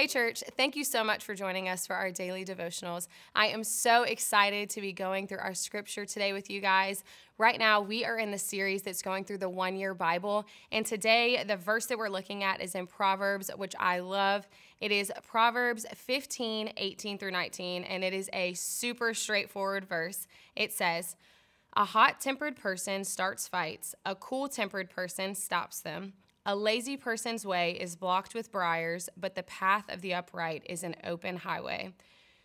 Hey, church, thank you so much for joining us for our daily devotionals. I am so excited to be going through our scripture today with you guys. Right now, we are in the series that's going through the one year Bible. And today, the verse that we're looking at is in Proverbs, which I love. It is Proverbs 15, 18 through 19, and it is a super straightforward verse. It says, A hot tempered person starts fights, a cool tempered person stops them. A lazy person's way is blocked with briars, but the path of the upright is an open highway.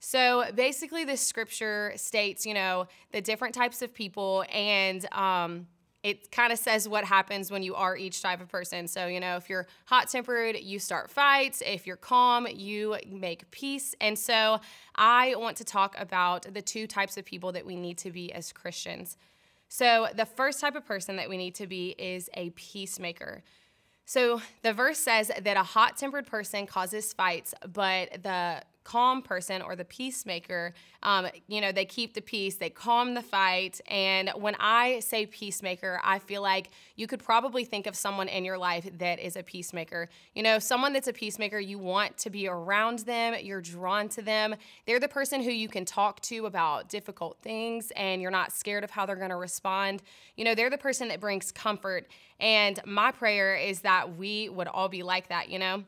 So basically, this scripture states, you know, the different types of people, and um, it kind of says what happens when you are each type of person. So, you know, if you're hot tempered, you start fights. If you're calm, you make peace. And so, I want to talk about the two types of people that we need to be as Christians. So, the first type of person that we need to be is a peacemaker. So the verse says that a hot tempered person causes fights, but the calm person or the peacemaker, um, you know, they keep the peace, they calm the fight. And when I say peacemaker, I feel like you could probably think of someone in your life that is a peacemaker. You know, someone that's a peacemaker, you want to be around them, you're drawn to them. They're the person who you can talk to about difficult things and you're not scared of how they're going to respond. You know, they're the person that brings comfort. And my prayer is that we would all be like that, you know?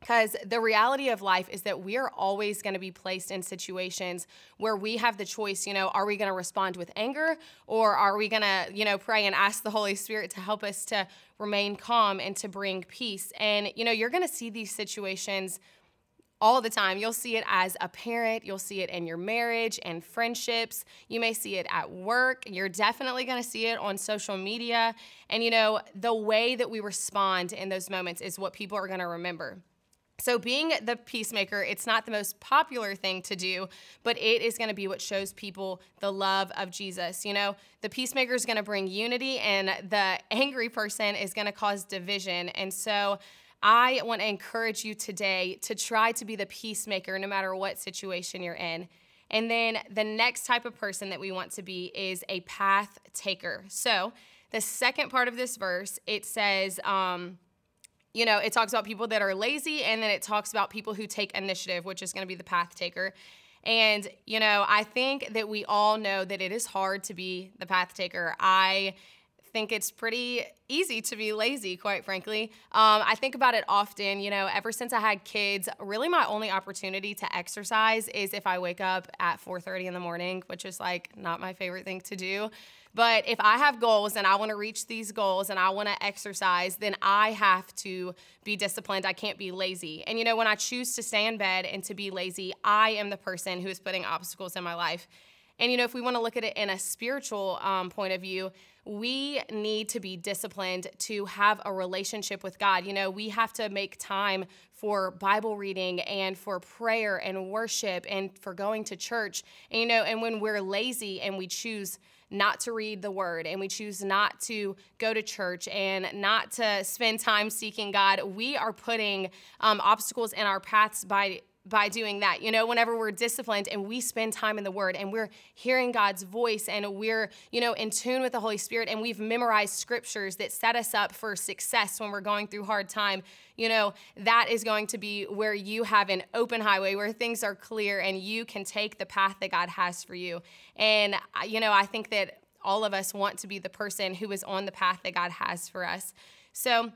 Because the reality of life is that we are always going to be placed in situations where we have the choice, you know, are we going to respond with anger or are we going to, you know, pray and ask the Holy Spirit to help us to remain calm and to bring peace? And, you know, you're going to see these situations all the time. You'll see it as a parent, you'll see it in your marriage and friendships. You may see it at work. You're definitely going to see it on social media. And, you know, the way that we respond in those moments is what people are going to remember. So, being the peacemaker, it's not the most popular thing to do, but it is going to be what shows people the love of Jesus. You know, the peacemaker is going to bring unity, and the angry person is going to cause division. And so, I want to encourage you today to try to be the peacemaker no matter what situation you're in. And then the next type of person that we want to be is a path taker. So, the second part of this verse, it says, um, you know, it talks about people that are lazy and then it talks about people who take initiative, which is going to be the path taker. And, you know, I think that we all know that it is hard to be the path taker. I think it's pretty easy to be lazy, quite frankly. Um, I think about it often. You know, ever since I had kids, really my only opportunity to exercise is if I wake up at 4:30 in the morning, which is like not my favorite thing to do. But if I have goals and I want to reach these goals and I want to exercise, then I have to be disciplined. I can't be lazy. And you know, when I choose to stay in bed and to be lazy, I am the person who is putting obstacles in my life. And you know, if we want to look at it in a spiritual um, point of view, we need to be disciplined to have a relationship with God. You know, we have to make time for Bible reading and for prayer and worship and for going to church. And, you know, and when we're lazy and we choose not to read the word and we choose not to go to church and not to spend time seeking God, we are putting um, obstacles in our paths by by doing that. You know, whenever we're disciplined and we spend time in the Word and we're hearing God's voice and we're, you know, in tune with the Holy Spirit and we've memorized scriptures that set us up for success when we're going through hard time, you know, that is going to be where you have an open highway where things are clear and you can take the path that God has for you. And, you know, I think that all of us want to be the person who is on the path that God has for us. So,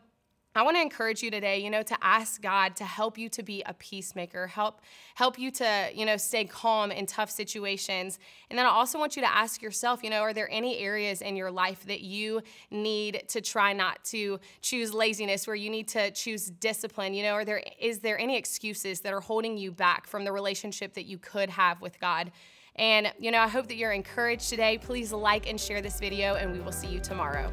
I want to encourage you today, you know, to ask God to help you to be a peacemaker, help help you to, you know, stay calm in tough situations. And then I also want you to ask yourself, you know, are there any areas in your life that you need to try not to choose laziness, where you need to choose discipline? You know, are there is there any excuses that are holding you back from the relationship that you could have with God? And, you know, I hope that you're encouraged today. Please like and share this video, and we will see you tomorrow.